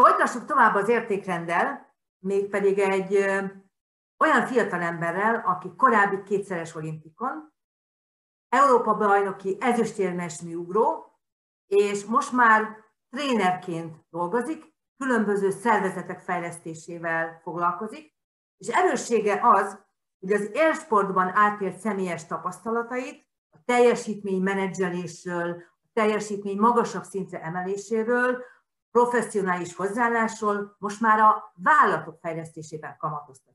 Folytassuk tovább az értékrenddel, mégpedig egy olyan fiatal emberrel, aki korábbi kétszeres olimpikon, Európa bajnoki ezüstérmes műugró, és most már trénerként dolgozik, különböző szervezetek fejlesztésével foglalkozik, és erőssége az, hogy az élsportban átélt személyes tapasztalatait, a teljesítmény menedzselésről, a teljesítmény magasabb szintre emeléséről, professzionális hozzáállásról most már a vállalatok fejlesztésében kamatoztat.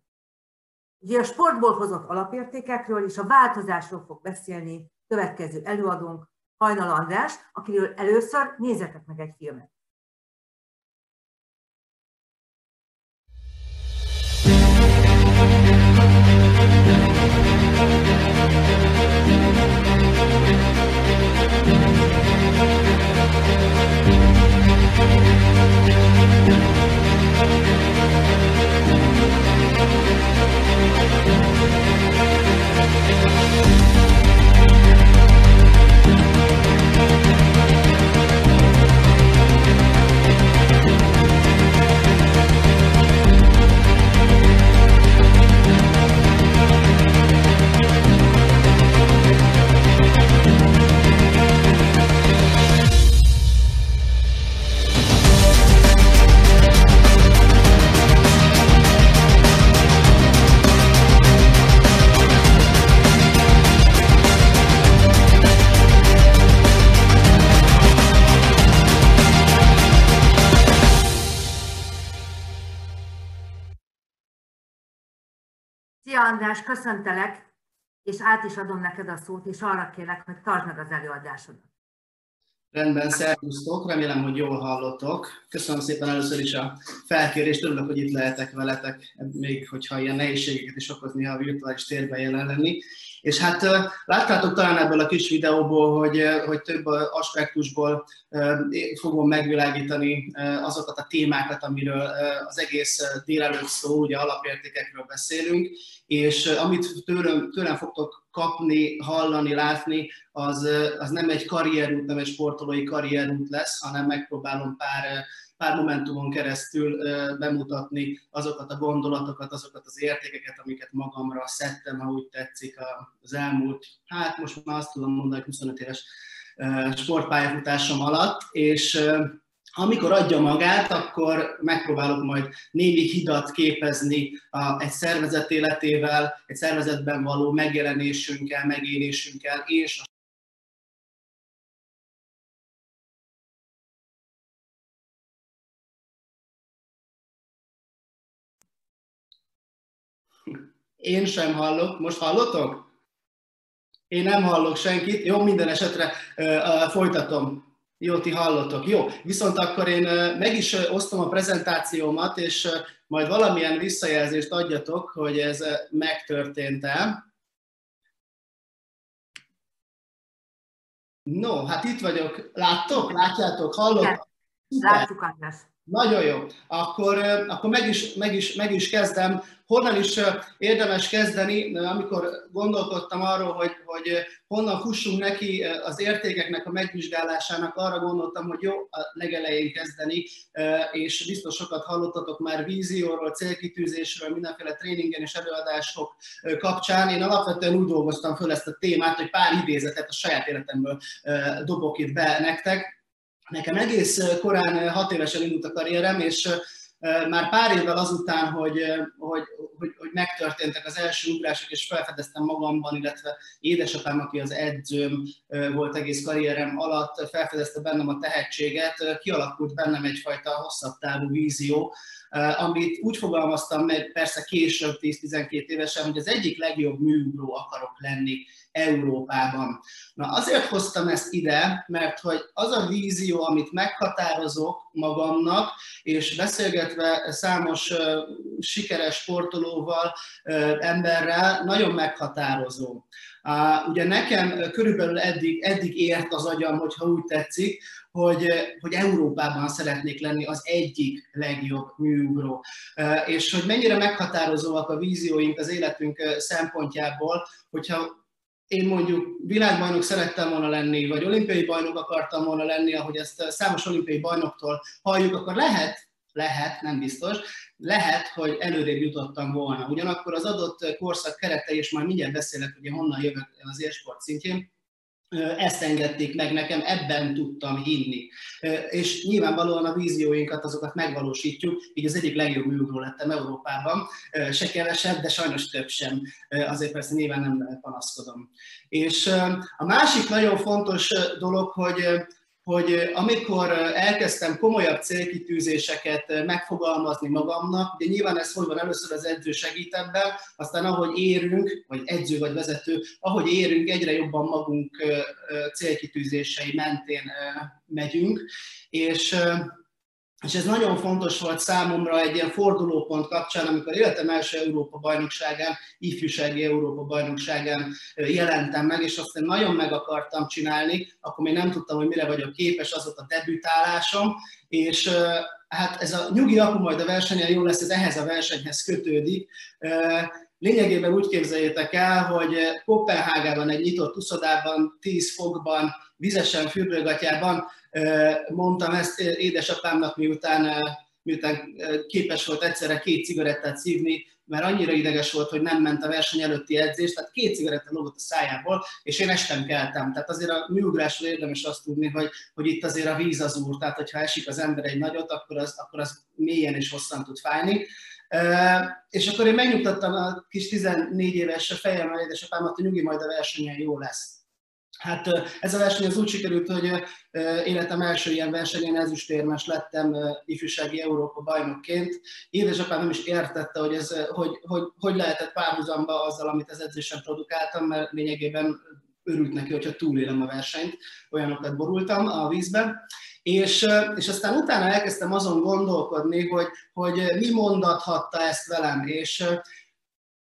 Ugye a sportból hozott alapértékekről és a változásról fog beszélni következő előadónk, Hajnal András, akiről először nézzetek meg egy filmet. András, köszöntelek, és át is adom neked a szót, és arra kérlek, hogy tartsd meg az előadásodat. Rendben, szervusztok, remélem, hogy jól hallottok. Köszönöm szépen először is a felkérést, örülök, hogy itt lehetek veletek, még hogyha ilyen nehézségeket is okoz néha a virtuális térben jelen lenni. És hát láttátok talán ebből a kis videóból, hogy, hogy több aspektusból fogom megvilágítani azokat a témákat, amiről az egész délelőtt szó, ugye alapértékekről beszélünk, és amit tőlem, tőlem fogtok kapni, hallani, látni, az, az nem egy karrierút, nem egy sportolói karrierút lesz, hanem megpróbálom pár pár momentumon keresztül bemutatni azokat a gondolatokat, azokat az értékeket, amiket magamra szedtem, ha úgy tetszik az elmúlt, hát most már azt tudom mondani, 25 éves sportpályafutásom alatt, és amikor adja magát, akkor megpróbálok majd némi hidat képezni a, egy szervezet életével, egy szervezetben való megjelenésünkkel, megélésünkkel, és a Én sem hallok. Most hallotok? Én nem hallok senkit. Jó, minden esetre uh, folytatom. Jó, ti hallotok. Jó, viszont akkor én meg is osztom a prezentációmat, és majd valamilyen visszajelzést adjatok, hogy ez megtörtént-e. No, hát itt vagyok. Láttok? Látjátok? Hallok? Látjuk, András. Nagyon jó. Akkor, akkor meg, is, meg, is, meg is kezdem. Honnan is érdemes kezdeni, amikor gondolkodtam arról, hogy, hogy honnan fussunk neki az értékeknek a megvizsgálásának, arra gondoltam, hogy jó a legelején kezdeni, és biztos sokat hallottatok már vízióról, célkitűzésről, mindenféle tréningen és előadások kapcsán. Én alapvetően úgy dolgoztam föl ezt a témát, hogy pár idézetet a saját életemből dobok itt be nektek, Nekem egész korán, hat évesen indult a karrierem, és már pár évvel azután, hogy, hogy, hogy, hogy megtörténtek az első ugrások, és felfedeztem magamban, illetve édesapám, aki az edzőm volt egész karrierem alatt, felfedezte bennem a tehetséget, kialakult bennem egyfajta hosszabb távú vízió, amit úgy fogalmaztam meg persze később, 10-12 évesen, hogy az egyik legjobb műugró akarok lenni Európában. Na azért hoztam ezt ide, mert hogy az a vízió, amit meghatározok magamnak, és beszélgetve számos sikeres sportolóval, emberrel, nagyon meghatározó. Ugye nekem körülbelül eddig, eddig ért az agyam, hogyha úgy tetszik, hogy, hogy Európában szeretnék lenni az egyik legjobb műugró. És hogy mennyire meghatározóak a vízióink az életünk szempontjából, hogyha én mondjuk világbajnok szerettem volna lenni, vagy olimpiai bajnok akartam volna lenni, ahogy ezt számos olimpiai bajnoktól halljuk, akkor lehet, lehet, nem biztos, lehet, hogy előrébb jutottam volna. Ugyanakkor az adott korszak keretei, és már mindjárt beszélek, hogy honnan jövök az élsport szintjén, ezt engedték meg nekem, ebben tudtam hinni. És nyilvánvalóan a vízióinkat, azokat megvalósítjuk, így az egyik legjobb műugró lettem Európában, se kevesebb, de sajnos több sem, azért persze nyilván nem panaszkodom. És a másik nagyon fontos dolog, hogy hogy amikor elkezdtem komolyabb célkitűzéseket megfogalmazni magamnak, ugye nyilván ez hogy van, először az edző segít ebben, aztán ahogy érünk, vagy edző vagy vezető, ahogy érünk, egyre jobban magunk célkitűzései mentén megyünk, és és ez nagyon fontos volt számomra egy ilyen fordulópont kapcsán, amikor életem első Európa bajnokságán, ifjúsági Európa bajnokságán jelentem meg, és azt én nagyon meg akartam csinálni, akkor még nem tudtam, hogy mire vagyok képes, az ott a debütálásom, és hát ez a nyugi apu majd a versenyen jó lesz, ez ehhez a versenyhez kötődik. Lényegében úgy képzeljétek el, hogy Kopenhágában egy nyitott uszodában, 10 fokban, vizesen fürdőgatjában mondtam ezt édesapámnak, miután, miután képes volt egyszerre két cigarettát szívni, mert annyira ideges volt, hogy nem ment a verseny előtti edzés, tehát két cigaretta lógott a szájából, és én estem keltem. Tehát azért a műugrásról érdemes azt tudni, hogy, hogy itt azért a víz az úr, tehát hogyha esik az ember egy nagyot, akkor az, akkor az mélyen és hosszan tud fájni. És akkor én megnyugtattam a kis 14 éves fejemmel édesapámat, hogy nyugi majd a versenyen jó lesz. Hát ez a verseny az úgy sikerült, hogy életem első ilyen versenyén ezüstérmes lettem ifjúsági Európa bajnokként. Édesapám nem is értette, hogy, ez, hogy, hogy, hogy lehetett párhuzamba azzal, amit az edzésen produkáltam, mert lényegében örült neki, hogyha túlélem a versenyt, olyanokat borultam a vízbe. És, és aztán utána elkezdtem azon gondolkodni, hogy, hogy mi mondathatta ezt velem, és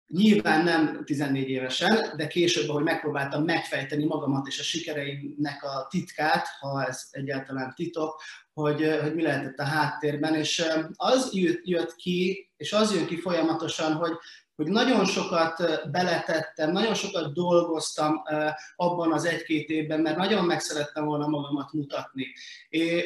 Nyilván nem 14 évesen, de később, ahogy megpróbáltam megfejteni magamat és a sikereimnek a titkát, ha ez egyáltalán titok, hogy, hogy mi lehetett a háttérben, és az jött, jött ki, és az jön ki folyamatosan, hogy, hogy nagyon sokat beletettem, nagyon sokat dolgoztam abban az egy-két évben, mert nagyon meg szerettem volna magamat mutatni.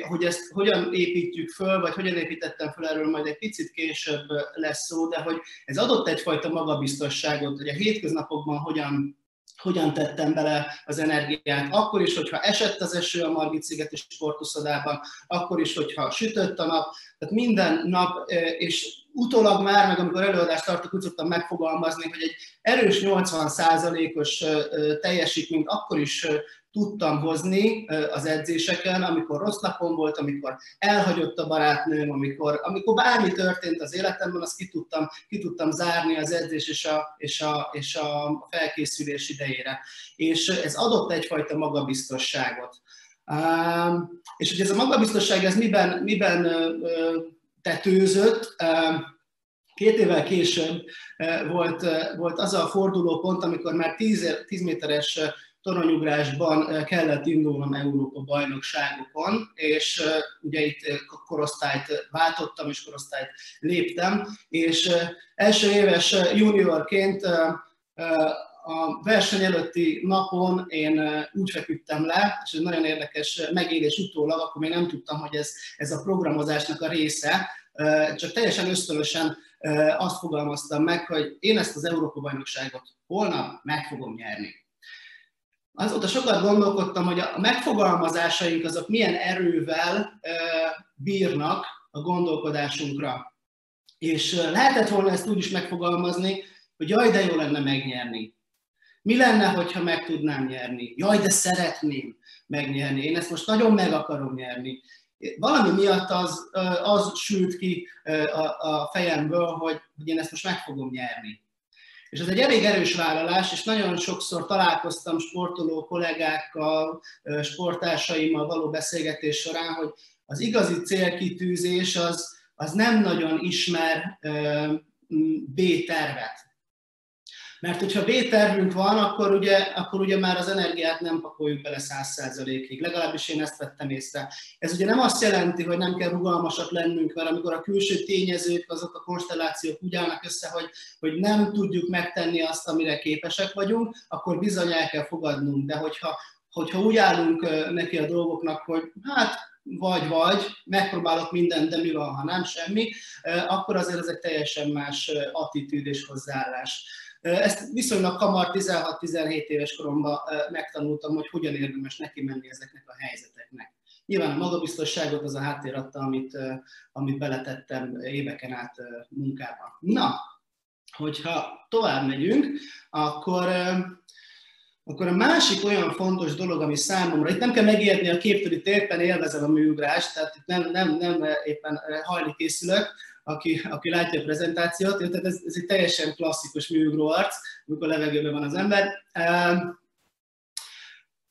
Hogy ezt hogyan építjük föl, vagy hogyan építettem föl, erről majd egy picit később lesz szó, de hogy ez adott egyfajta magabiztosságot, hogy a hétköznapokban hogyan hogyan tettem bele az energiát. Akkor is, hogyha esett az eső a Margit szigeti sportuszodában, akkor is, hogyha sütött a nap, tehát minden nap, és utólag már, meg amikor előadást tartok, úgy szoktam megfogalmazni, hogy egy erős 80%-os teljesítményt akkor is tudtam hozni az edzéseken, amikor rossz napom volt, amikor elhagyott a barátnőm, amikor, amikor bármi történt az életemben, azt ki tudtam, ki tudtam zárni az edzés és a, és, a, és a felkészülés idejére. És ez adott egyfajta magabiztosságot. És hogy ez a magabiztosság, ez miben, miben tetőzött, Két évvel később volt, volt az a fordulópont, amikor már 10, 10 méteres toronyugrásban kellett indulnom Európa bajnokságokon, és ugye itt korosztályt váltottam, és korosztályt léptem, és első éves juniorként a verseny előtti napon én úgy feküdtem le, és ez nagyon érdekes megélés utólag, akkor még nem tudtam, hogy ez, ez a programozásnak a része, csak teljesen ösztönösen azt fogalmaztam meg, hogy én ezt az Európa-bajnokságot holnap meg fogom nyerni. Azóta sokat gondolkodtam, hogy a megfogalmazásaink azok milyen erővel bírnak a gondolkodásunkra. És lehetett volna ezt úgy is megfogalmazni, hogy jaj, de jó lenne megnyerni. Mi lenne, hogyha meg tudnám nyerni? Jaj, de szeretném megnyerni. Én ezt most nagyon meg akarom nyerni valami miatt az, az sült ki a, fejemből, hogy, hogy én ezt most meg fogom nyerni. És ez egy elég erős vállalás, és nagyon sokszor találkoztam sportoló kollégákkal, sportársaimmal való beszélgetés során, hogy az igazi célkitűzés az, az nem nagyon ismer B-tervet. Mert hogyha B-tervünk van, akkor ugye, akkor ugye már az energiát nem pakoljuk bele 100%-ig. Legalábbis én ezt vettem észre. Ez ugye nem azt jelenti, hogy nem kell rugalmasak lennünk, mert amikor a külső tényezők, azok a konstellációk úgy állnak össze, hogy, hogy nem tudjuk megtenni azt, amire képesek vagyunk, akkor bizony el kell fogadnunk. De hogyha, hogyha úgy állunk neki a dolgoknak, hogy hát vagy-vagy, megpróbálok mindent, de mi van, ha nem, semmi, akkor azért ez egy teljesen más attitűd és hozzáállás. Ezt viszonylag kamar 16-17 éves koromban megtanultam, hogy hogyan érdemes neki menni ezeknek a helyzeteknek. Nyilván a magabiztosságot az a háttér adta, amit, amit beletettem éveken át munkába. Na, hogyha tovább megyünk, akkor akkor a másik olyan fontos dolog, ami számomra, itt nem kell megijedni a képtől, éppen élvezem a műugrást, tehát itt nem, nem, nem éppen hajli készülök, aki, aki látja a prezentációt, tehát ez, ez egy teljesen klasszikus műugró arc, amikor levegőben van az ember.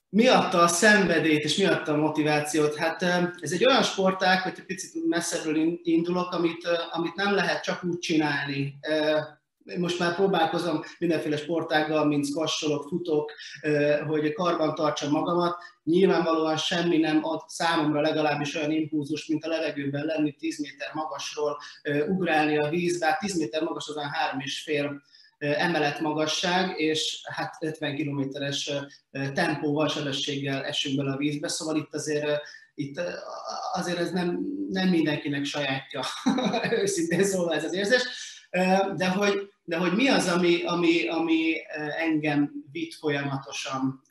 Miatta a szenvedélyt és miatta a motivációt? Hát ez egy olyan sportág, hogy egy picit messzebbről indulok, amit, amit nem lehet csak úgy csinálni most már próbálkozom mindenféle sportággal, mint squasholok, futok, hogy karban tartsam magamat. Nyilvánvalóan semmi nem ad számomra legalábbis olyan impulzus, mint a levegőben lenni 10 méter magasról, ugrálni a vízbe. Hát 10 méter magas az a fél emelet magasság, és hát 50 kilométeres tempóval, sebességgel esünk bele a vízbe, szóval itt azért itt azért ez nem, nem mindenkinek sajátja, őszintén szólva ez az érzés, de hogy, de hogy mi az, ami, ami, ami engem vitt folyamatosan.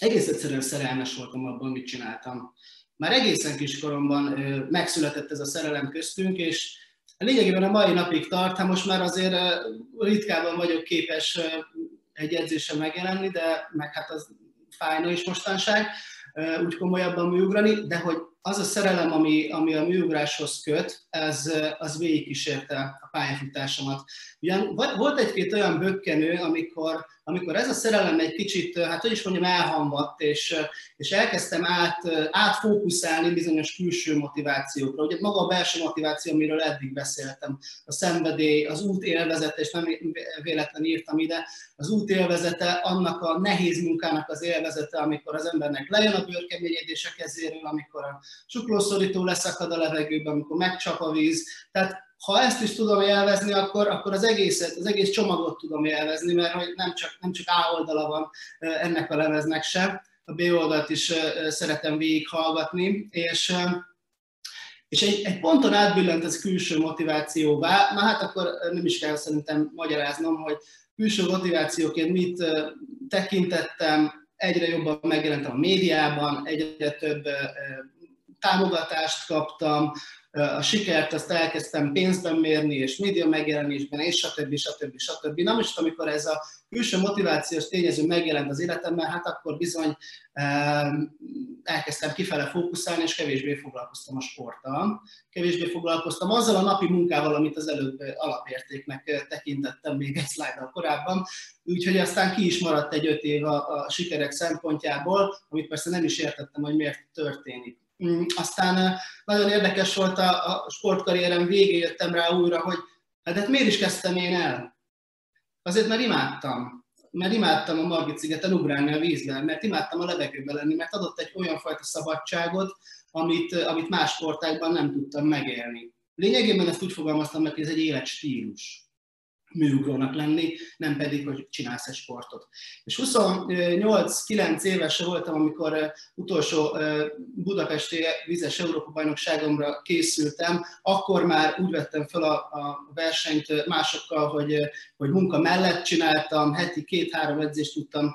Egész egyszerűen szerelmes voltam abban, amit csináltam. Már egészen kiskoromban megszületett ez a szerelem köztünk, és lényegében a mai napig tart, hát most már azért ritkában vagyok képes egy edzésen megjelenni, de meg hát az fájna is mostanság, úgy komolyabban műugrani, de hogy az a szerelem, ami, ami a műugráshoz köt, ez, az végigkísérte a pályafutásomat. Ugyan volt egy-két olyan bökkenő, amikor, amikor ez a szerelem egy kicsit, hát hogy is mondjam, elhamvadt, és, és elkezdtem át, átfókuszálni bizonyos külső motivációkra. Ugye maga a belső motiváció, amiről eddig beszéltem, a szenvedély, az út élvezete, és nem véletlen írtam ide, az út élvezete, annak a nehéz munkának az élvezete, amikor az embernek lejön a bőrkeményedés a kezéről, amikor a csuklószorító leszakad a levegőben, amikor megcsap a víz. Tehát ha ezt is tudom élvezni, akkor, akkor az egészet, az egész csomagot tudom élvezni, mert hogy nem csak, nem csak A oldala van ennek a lemeznek sem, a B oldalt is szeretem végighallgatni, és és egy, egy ponton átbillent ez külső motivációvá, na hát akkor nem is kell szerintem magyaráznom, hogy külső motivációként mit tekintettem, egyre jobban megjelentem a médiában, egyre több támogatást kaptam, a sikert azt elkezdtem pénzben mérni, és média megjelenésben, és stb. stb. stb. Na most, amikor ez a külső motivációs tényező megjelent az életemben, hát akkor bizony elkezdtem kifele fókuszálni, és kevésbé foglalkoztam a sporttal. Kevésbé foglalkoztam azzal a napi munkával, amit az előbb alapértéknek tekintettem még egy szlájddal korábban. Úgyhogy aztán ki is maradt egy öt év a, a sikerek szempontjából, amit persze nem is értettem, hogy miért történik. Mm, aztán nagyon érdekes volt a, a sportkarrierem végén jöttem rá újra, hogy hát, hát miért is kezdtem én el? Azért, mert imádtam. Mert imádtam a Margit szigeten ugrálni a vízben, mert imádtam a levegőben lenni, mert adott egy olyan fajta szabadságot, amit, amit más sportákban nem tudtam megélni. Lényegében ezt úgy fogalmaztam meg, hogy ez egy életstílus műugrónak lenni, nem pedig, hogy csinálsz egy sportot. És 28-9 éves voltam, amikor utolsó budapesti vizes Európa-bajnokságomra készültem, akkor már úgy vettem fel a, a versenyt másokkal, hogy, hogy munka mellett csináltam, heti két-három edzést tudtam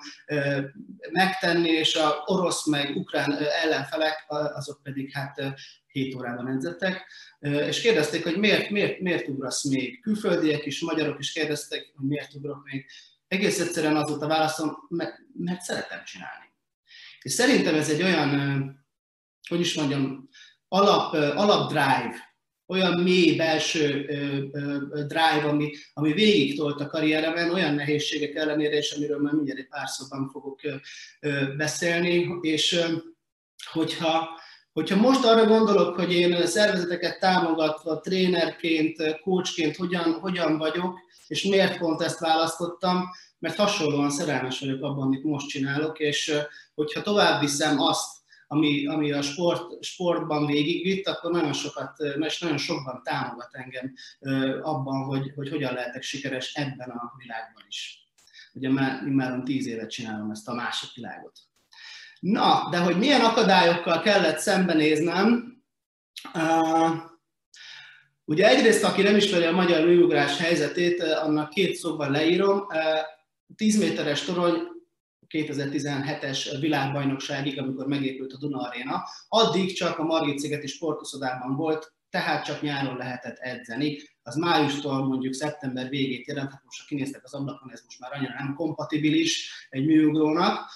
megtenni, és a orosz meg ukrán ellenfelek, azok pedig hát 7 órában edzettek, és kérdezték, hogy miért, miért, miért ugrasz még. Külföldiek is, magyarok is kérdeztek, hogy miért ugrok még. Egész egyszerűen az volt a válaszom, mert, mert szeretem csinálni. És szerintem ez egy olyan, hogy is mondjam, alap, alap drive, olyan mély belső drive, ami, ami végig tolt a karrieremen, olyan nehézségek ellenére, és amiről már mindjárt egy pár szóban fogok beszélni, és hogyha Hogyha most arra gondolok, hogy én szervezeteket támogatva, trénerként, coachként hogyan, hogyan vagyok, és miért pont ezt választottam, mert hasonlóan szerelmes vagyok abban, amit most csinálok, és hogyha tovább viszem azt, ami, ami a sport, sportban végigvitt, akkor nagyon sokat, és nagyon sokban támogat engem abban, hogy, hogy hogyan lehetek sikeres ebben a világban is. Ugye már, már tíz évet csinálom ezt a másik világot. Na, de hogy milyen akadályokkal kellett szembenéznem, uh, ugye egyrészt, aki nem ismeri a magyar lőugrás helyzetét, annak két szóban leírom. Uh, 10 méteres torony 2017-es világbajnokságig, amikor megépült a Duna Arena, addig csak a Margit szigeti sportuszodában volt, tehát csak nyáron lehetett edzeni. Az májustól mondjuk szeptember végét jelent, hát most ha kinéztek az ablakon, ez most már annyira nem kompatibilis egy műugrónak.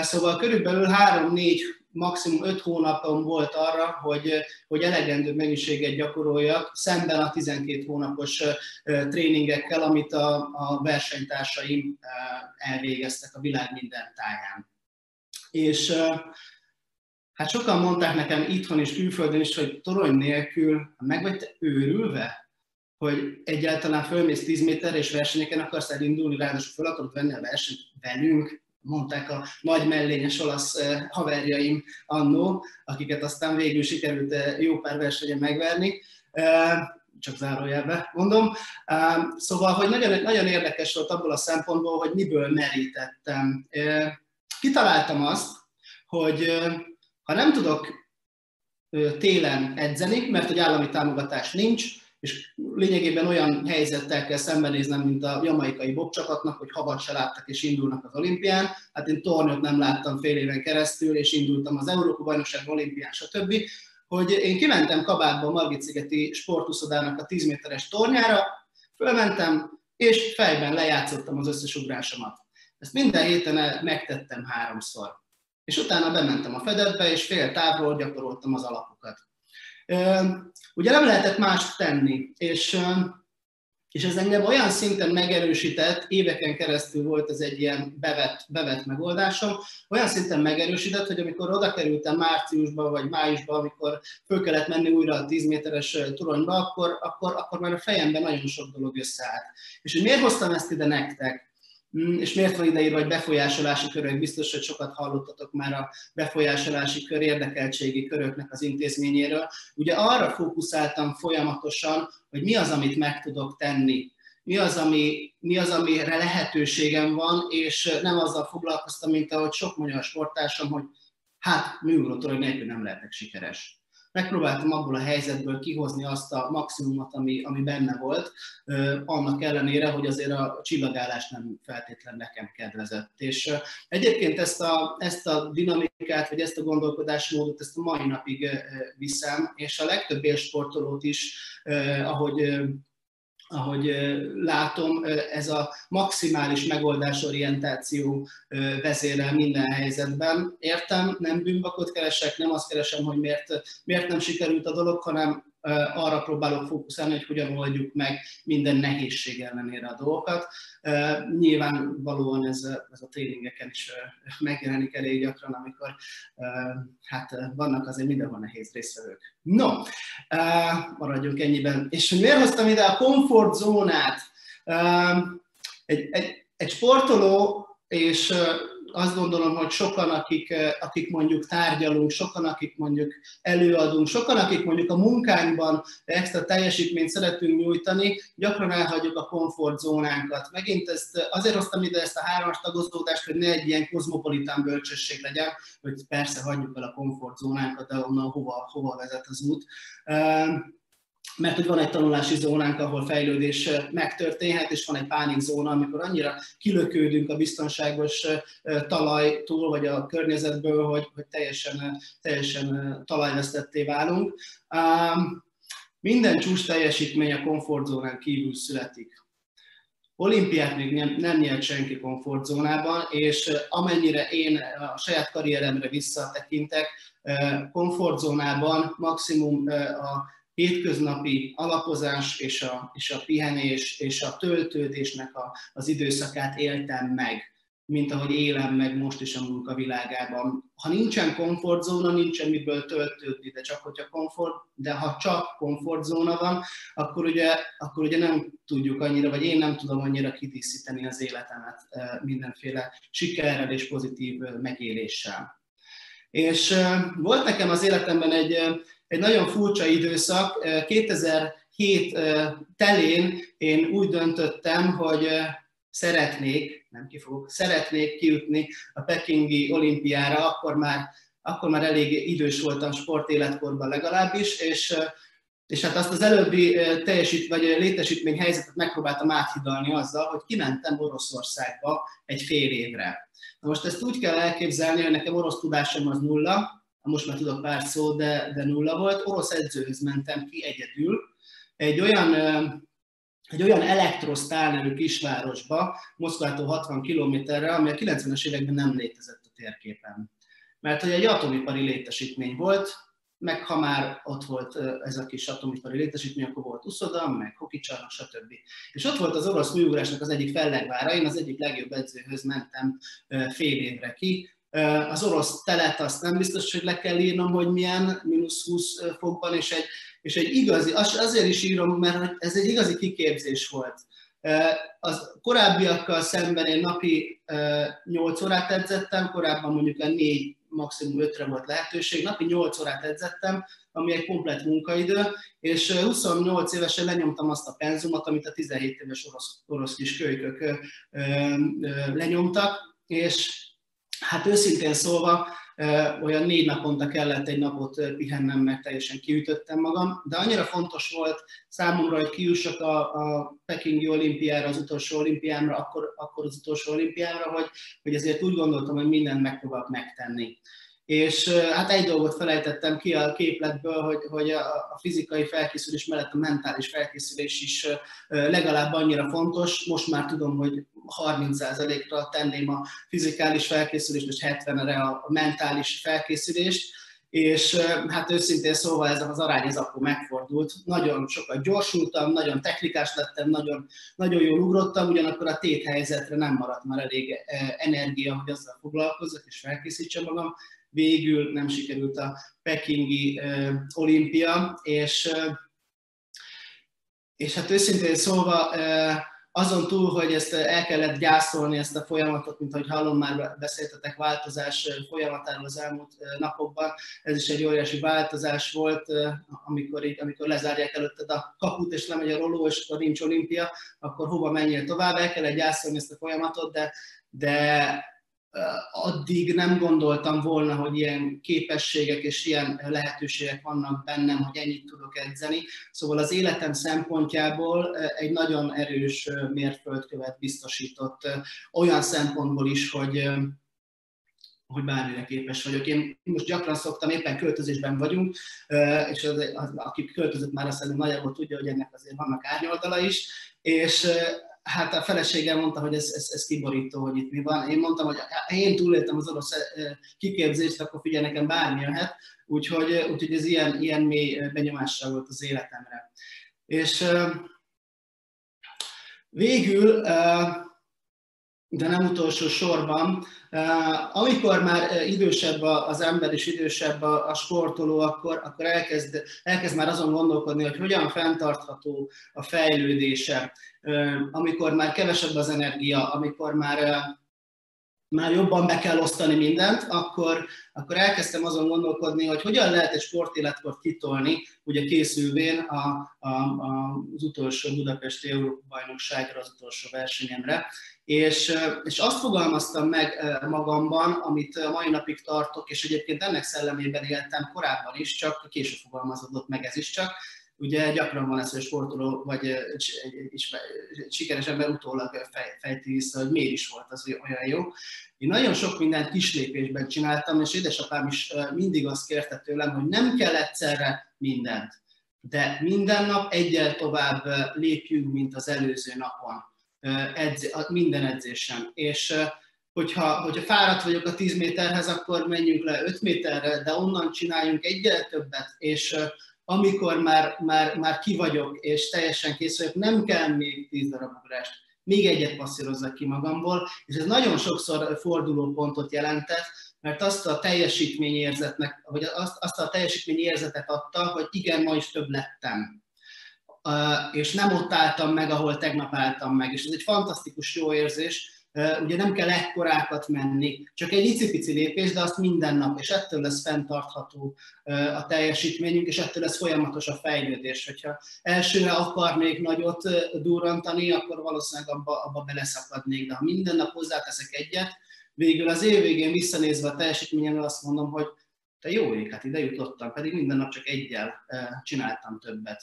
Szóval körülbelül 3-4 maximum 5 hónapom volt arra, hogy, hogy elegendő mennyiséget gyakoroljak, szemben a 12 hónapos tréningekkel, amit a, a versenytársaim elvégeztek a világ minden táján. És hát sokan mondták nekem itthon és külföldön is, hogy torony nélkül meg vagy te őrülve, hogy egyáltalán fölmész 10 méter és versenyeken akarsz elindulni, ráadásul fel akarod venni a versenyt velünk, mondták a nagy mellényes olasz haverjaim annó, akiket aztán végül sikerült jó pár versenyen megverni, csak zárójelbe mondom. Szóval, hogy nagyon, nagyon érdekes volt abból a szempontból, hogy miből merítettem. Kitaláltam azt, hogy ha nem tudok télen edzeni, mert hogy állami támogatás nincs, és lényegében olyan helyzettel kell szembenéznem, mint a jamaikai bobcsapatnak, hogy havat se láttak és indulnak az olimpián. Hát én tornyot nem láttam fél éven keresztül, és indultam az Európa Bajnokság olimpián, stb. Hogy én kimentem kabátba a Margit-szigeti sportuszodának a 10 méteres tornyára, fölmentem, és fejben lejátszottam az összes ugrásomat. Ezt minden héten megtettem háromszor. És utána bementem a fedetbe, és fél távról gyakoroltam az alapokat. Ugye nem lehetett mást tenni, és, és ez engem olyan szinten megerősített, éveken keresztül volt ez egy ilyen bevett, bevett megoldásom, olyan szinten megerősített, hogy amikor oda kerültem márciusban vagy májusban, amikor föl kellett menni újra a 10 méteres toronyba, akkor, akkor, akkor már a fejemben nagyon sok dolog összeállt. És hogy miért hoztam ezt ide nektek? Mm, és miért van ideírva, hogy befolyásolási körök? Biztos, hogy sokat hallottatok már a befolyásolási kör érdekeltségi köröknek az intézményéről. Ugye arra fókuszáltam folyamatosan, hogy mi az, amit meg tudok tenni, mi az, ami, mi az, amire lehetőségem van, és nem azzal foglalkoztam, mint ahogy sok magyar sportársam, hogy hát műugró nélkül nem lehetek sikeres megpróbáltam abból a helyzetből kihozni azt a maximumot, ami, ami benne volt, annak ellenére, hogy azért a csillagállás nem feltétlenül nekem kedvezett. És egyébként ezt a, ezt a dinamikát, vagy ezt a gondolkodásmódot, ezt a mai napig viszem, és a legtöbb élsportolót is, ahogy ahogy látom, ez a maximális megoldásorientáció vezérel minden helyzetben. Értem, nem bűnbakot keresek, nem azt keresem, hogy miért, miért nem sikerült a dolog, hanem arra próbálok fókuszálni, hogy hogyan oldjuk meg minden nehézség ellenére a dolgokat. Nyilvánvalóan ez, ez a tréningeken is megjelenik elég gyakran, amikor hát vannak azért mindenhol nehéz részvevők. No, maradjunk ennyiben. És miért hoztam ide a komfortzónát? Egy, egy, egy sportoló, és azt gondolom, hogy sokan, akik, eh, akik mondjuk tárgyalunk, sokan, akik mondjuk előadunk, sokan, akik mondjuk a munkánkban extra teljesítményt szeretünk nyújtani, gyakran elhagyjuk a komfortzónánkat. Megint ezt, azért hoztam ide ezt a hármas tagozódást, hogy ne egy ilyen kozmopolitán bölcsesség legyen, hogy persze hagyjuk el a komfortzónánkat, de onnan hova, hova vezet az út mert hogy van egy tanulási zónánk, ahol fejlődés megtörténhet, és van egy pánikzóna, amikor annyira kilökődünk a biztonságos talajtól, vagy a környezetből, hogy, hogy teljesen, teljesen talajvesztetté válunk. Minden csúcs teljesítmény a komfortzónán kívül születik. Olimpiát még nem, nem nyert senki komfortzónában, és amennyire én a saját karrieremre visszatekintek, komfortzónában maximum a hétköznapi alapozás és a, és a pihenés és a töltődésnek a, az időszakát éltem meg, mint ahogy élem meg most is a munkavilágában. Ha nincsen komfortzóna, nincsen miből töltődni, de csak hogyha komfort, de ha csak komfortzóna van, akkor ugye, akkor ugye nem tudjuk annyira, vagy én nem tudom annyira kidíszíteni az életemet mindenféle sikerrel és pozitív megéléssel. És volt nekem az életemben egy egy nagyon furcsa időszak. 2007 telén én úgy döntöttem, hogy szeretnék, nem kifogok, szeretnék kijutni a pekingi olimpiára, akkor már, akkor már elég idős voltam sportéletkorban legalábbis, és és hát azt az előbbi teljesít, vagy létesítmény helyzetet megpróbáltam áthidalni azzal, hogy kimentem Oroszországba egy fél évre. Na most ezt úgy kell elképzelni, hogy nekem orosz tudásom az nulla, most már tudok pár szó, de, de nulla volt. Orosz edzőhöz mentem ki egyedül, egy olyan, egy olyan elektrosztálnevű kisvárosba, Moszkvától 60 kilométerre, ami a 90-es években nem létezett a térképen. Mert hogy egy atomipari létesítmény volt, meg ha már ott volt ez a kis atomipari létesítmény, akkor volt uszoda, meg hokicsarnok, stb. És ott volt az orosz műugrásnak az egyik fellegvára, én az egyik legjobb edzőhöz mentem fél évre ki, az orosz telet azt nem biztos, hogy le kell írnom, hogy milyen, mínusz 20 fokban, és egy, és egy igazi, azért is írom, mert ez egy igazi kiképzés volt. Az korábbiakkal szemben én napi 8 órát edzettem, korábban mondjuk a 4, maximum 5-re volt lehetőség, napi 8 órát edzettem, ami egy komplet munkaidő, és 28 évesen lenyomtam azt a penzumot, amit a 17 éves orosz, orosz kis kölykök lenyomtak, és Hát őszintén szólva, olyan négy naponta kellett egy napot pihennem, mert teljesen kiütöttem magam, de annyira fontos volt számomra, hogy kiussak a, a Pekingi olimpiára, az utolsó olimpiámra, akkor, akkor az utolsó olimpiára, hogy, hogy ezért úgy gondoltam, hogy mindent megpróbálok megtenni. És hát egy dolgot felejtettem ki a képletből, hogy, hogy a fizikai felkészülés mellett a mentális felkészülés is legalább annyira fontos. Most már tudom, hogy 30%-ra tenném a fizikális felkészülést, és 70-re a mentális felkészülést, és hát őszintén szóval ez az arány ez akkor megfordult. Nagyon sokat gyorsultam, nagyon technikás lettem, nagyon, nagyon jól ugrottam, ugyanakkor a téthelyzetre nem maradt már elég energia, hogy azzal foglalkozzak és felkészítsem magam. Végül nem sikerült a pekingi olimpia, és, és hát őszintén szóval azon túl, hogy ezt el kellett gyászolni, ezt a folyamatot, mint ahogy hallom, már beszéltetek változás folyamatáról az elmúlt napokban, ez is egy óriási változás volt, amikor, így, amikor lezárják előtted a kaput, és lemegy a roló, és akkor nincs olimpia, akkor hova menjél tovább, el kellett gyászolni ezt a folyamatot, de, de addig nem gondoltam volna, hogy ilyen képességek és ilyen lehetőségek vannak bennem, hogy ennyit tudok edzeni. Szóval az életem szempontjából egy nagyon erős mérföldkövet biztosított olyan szempontból is, hogy hogy bármire képes vagyok. Én most gyakran szoktam, éppen költözésben vagyunk, és az, az, aki költözött már azt hiszem nagyjából tudja, hogy ennek azért vannak árnyoldala is, és hát a feleségem mondta, hogy ez, ez, ez kiborító, hogy itt mi van. Én mondtam, hogy én túléltem az orosz kiképzést, akkor figyelj, nekem bármi jöhet. Úgyhogy, úgyhogy ez ilyen, ilyen mély benyomással volt az életemre. És végül, de nem utolsó sorban, amikor már idősebb az ember és idősebb a sportoló, akkor, akkor elkezd, elkezd már azon gondolkodni, hogy hogyan fenntartható a fejlődése, amikor már kevesebb az energia, amikor már már jobban be kell osztani mindent, akkor, akkor elkezdtem azon gondolkodni, hogy hogyan lehet egy sportéletkort kitolni, ugye készülvén a, a, a, az utolsó Budapesti Európa bajnokságra, az utolsó versenyemre, és, és azt fogalmaztam meg magamban, amit mai napig tartok, és egyébként ennek szellemében éltem korábban is, csak később fogalmazódott meg ez is csak, Ugye gyakran van ez, hogy sportoló vagy sikeres ember utólag fej, fejti vissza, hogy miért is volt az olyan jó. Én nagyon sok mindent kislépésben csináltam, és édesapám is mindig azt kérte tőlem, hogy nem kell egyszerre mindent, de minden nap egyel tovább lépjünk, mint az előző napon, edz, minden edzésen. És hogyha, hogyha fáradt vagyok a 10 méterhez, akkor menjünk le 5 méterre, de onnan csináljunk egyel többet, és amikor már, már, már ki vagyok, és teljesen kész vagyok, nem kell még 10 darab ugrást, még egyet passzírozzak ki magamból, és ez nagyon sokszor fordulópontot jelentett, mert azt a teljesítményérzetnek, vagy azt, azt a teljesítményérzetet adta, hogy igen, ma is több lettem. És nem ott álltam meg, ahol tegnap álltam meg. És ez egy fantasztikus jó érzés, ugye nem kell ekkorákat menni, csak egy icipici lépés, de azt minden nap, és ettől lesz fenntartható a teljesítményünk, és ettől lesz folyamatos a fejlődés. Hogyha elsőre akarnék nagyot durrantani, akkor valószínűleg abba, abba beleszakadnék, de ha minden nap hozzáteszek egyet, végül az év végén visszanézve a teljesítményemre azt mondom, hogy te jó ég, hát ide jutottam, pedig minden nap csak egyel csináltam többet.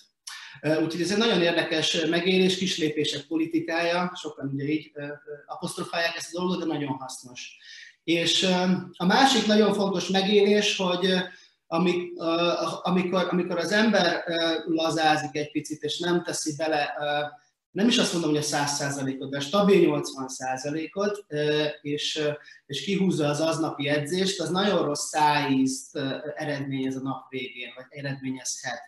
Úgyhogy ez egy nagyon érdekes megélés, kislépések politikája, sokan ugye így apostrofálják ezt a dolgot, de nagyon hasznos. És a másik nagyon fontos megélés, hogy amikor, amikor az ember lazázik egy picit, és nem teszi bele, nem is azt mondom, hogy a 100%-ot, de a stabil 80%-ot, és, és kihúzza az aznapi edzést, az nagyon rossz szájízt eredményez a nap végén, vagy eredményezhet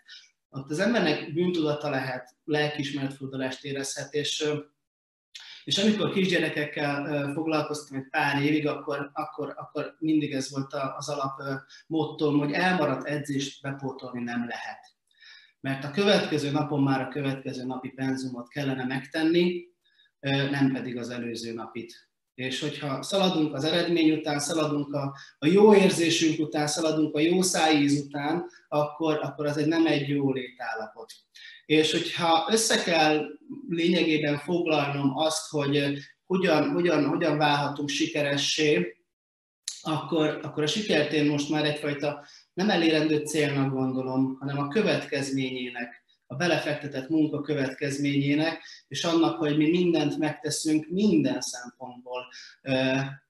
ott az embernek bűntudata lehet, lelkismeretfordulást érezhet, és, és amikor kisgyerekekkel foglalkoztam egy pár évig, akkor, akkor, akkor mindig ez volt az alap mottom, hogy elmaradt edzést bepótolni nem lehet. Mert a következő napon már a következő napi penzumot kellene megtenni, nem pedig az előző napit. És hogyha szaladunk az eredmény után, szaladunk a, a jó érzésünk után, szaladunk a jó szájíz után, akkor, akkor az egy nem egy jó létállapot. És hogyha össze kell lényegében foglalnom azt, hogy hogyan, hogyan, hogyan válhatunk sikeressé, akkor, akkor a sikert én most már egyfajta nem elérendő célnak gondolom, hanem a következményének a belefektetett munka következményének, és annak, hogy mi mindent megteszünk minden szempontból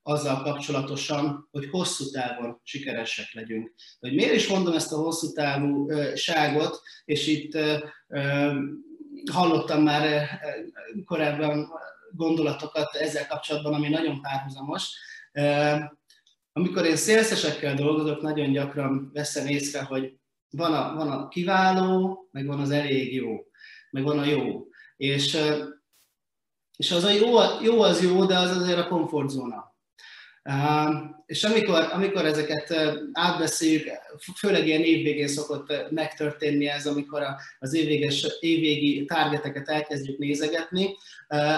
azzal kapcsolatosan, hogy hosszú távon sikeresek legyünk. Hogy miért is mondom ezt a hosszú távúságot, és itt hallottam már korábban gondolatokat ezzel kapcsolatban, ami nagyon párhuzamos. Amikor én szélszesekkel dolgozok, nagyon gyakran veszem észre, hogy van a, van a kiváló, meg van az elég jó, meg van a jó. És, és az a jó, jó az jó, de az azért a komfortzóna. És amikor, amikor ezeket átbeszéljük, főleg ilyen évvégén szokott megtörténni ez, amikor az évvéges, évvégi targeteket elkezdjük nézegetni,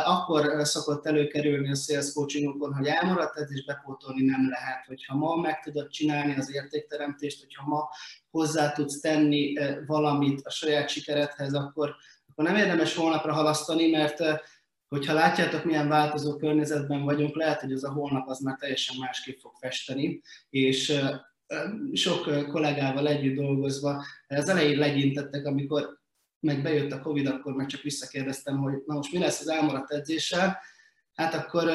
akkor szokott előkerülni a sales coachingokon, hogy elmaradt ez is bepótolni nem lehet. Hogyha ma meg tudod csinálni az értékteremtést, hogyha ma hozzá tudsz tenni valamit a saját sikeredhez, akkor, akkor nem érdemes holnapra halasztani, mert hogyha látjátok, milyen változó környezetben vagyunk, lehet, hogy az a holnap az már teljesen másképp fog festeni, és sok kollégával együtt dolgozva az elején legyintettek, amikor meg bejött a Covid, akkor meg csak visszakérdeztem, hogy na most mi lesz az elmaradt edzéssel, hát akkor,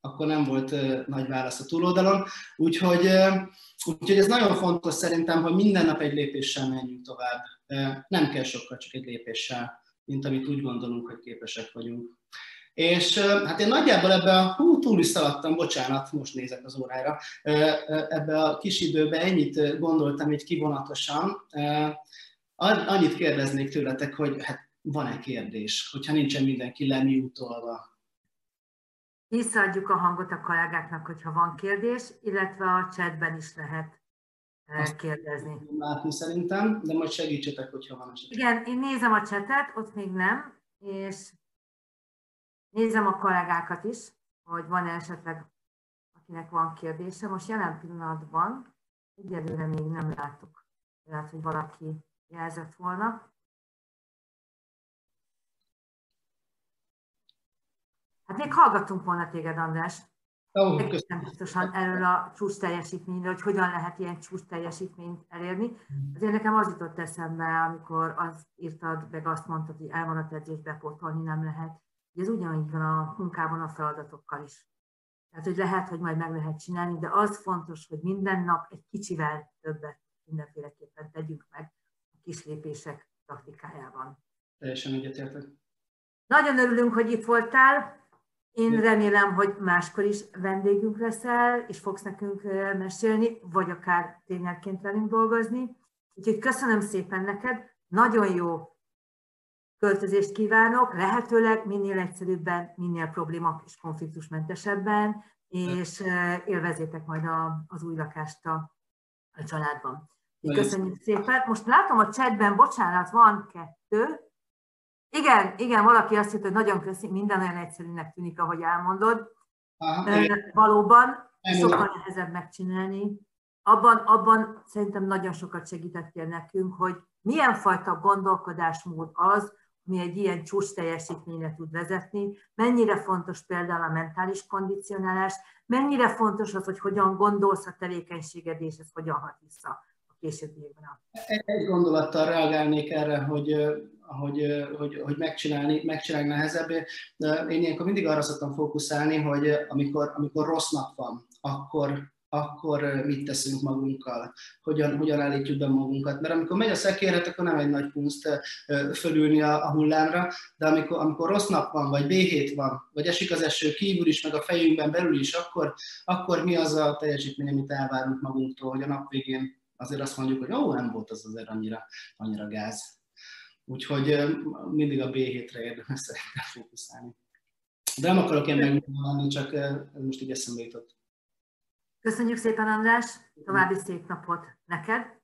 akkor nem volt nagy válasz a túloldalon. Úgyhogy, úgyhogy ez nagyon fontos szerintem, hogy minden nap egy lépéssel menjünk tovább. Nem kell sokkal, csak egy lépéssel mint amit úgy gondolunk, hogy képesek vagyunk. És hát én nagyjából ebbe a, hú, túl is szaladtam, bocsánat, most nézek az órára, ebbe a kis időbe ennyit gondoltam így kivonatosan. Annyit kérdeznék tőletek, hogy hát van-e kérdés, hogyha nincsen mindenki lemiutolva. Visszaadjuk a hangot a kollégáknak, hogyha van kérdés, illetve a chatben is lehet kérdezni. Látni szerintem, de majd segítsetek, hogyha van esetleg. Igen, én nézem a csetet, ott még nem, és nézem a kollégákat is, hogy van esetleg, akinek van kérdése. Most jelen pillanatban egyelőre még nem látok. Lehet, hogy valaki jelzett volna. Hát még hallgatunk volna téged, András. Oh, Egészen biztosan erről a csúcs teljesítményről, hogy hogyan lehet ilyen csúcs teljesítményt elérni. Azért nekem az jutott eszembe, amikor azt írtad, meg azt mondtad, hogy elmaradt edzést bepótolni nem lehet. Ez ugyanígy van a munkában a feladatokkal is. Tehát, hogy lehet, hogy majd meg lehet csinálni, de az fontos, hogy minden nap egy kicsivel többet mindenféleképpen tegyünk meg a kis lépések praktikájában. Teljesen egyetértek. Nagyon örülünk, hogy itt voltál. Én remélem, hogy máskor is vendégünk leszel, és fogsz nekünk mesélni, vagy akár ténylegként velünk dolgozni. Úgyhogy köszönöm szépen neked, nagyon jó költözést kívánok, lehetőleg minél egyszerűbben, minél probléma és konfliktusmentesebben, és élvezétek majd a, az új lakást a, a családban. Köszönjük szépen. Most látom a chatben, bocsánat, van kettő, Igen, igen, valaki azt hitt, hogy nagyon köszi, minden olyan egyszerűnek tűnik, ahogy elmondod. Aha, Valóban sokkal nehezebb megcsinálni. Abban, abban szerintem nagyon sokat segítettél nekünk, hogy milyen fajta gondolkodásmód az, ami egy ilyen csúcs teljesítményre tud vezetni, mennyire fontos például a mentális kondicionálás, mennyire fontos az, hogy hogyan gondolsz a tevékenységed, és ez hogyan hat vissza a későbbiekben. Egy gondolattal reagálnék erre, hogy hogy, hogy, hogy megcsinálni, megcsinálni nehezebb. Én ilyenkor mindig arra szoktam fókuszálni, hogy amikor, amikor rossz nap van, akkor, akkor mit teszünk magunkkal, hogyan, hogyan állítjuk be magunkat. Mert amikor megy a szekérhet, akkor nem egy nagy kunst fölülni a, a hullámra, de amikor, amikor rossz nap van, vagy B7 van, vagy esik az eső kívül is, meg a fejünkben belül is, akkor, akkor mi az a teljesítmény, amit elvárunk magunktól, hogy a nap végén azért azt mondjuk, hogy ó, nem volt az azért annyira, annyira gáz. Úgyhogy mindig a B7-re érdemes szerintem fókuszálni. De nem akarok én megmondani, csak most így eszembe jutott. Köszönjük szépen, András! További szép napot neked!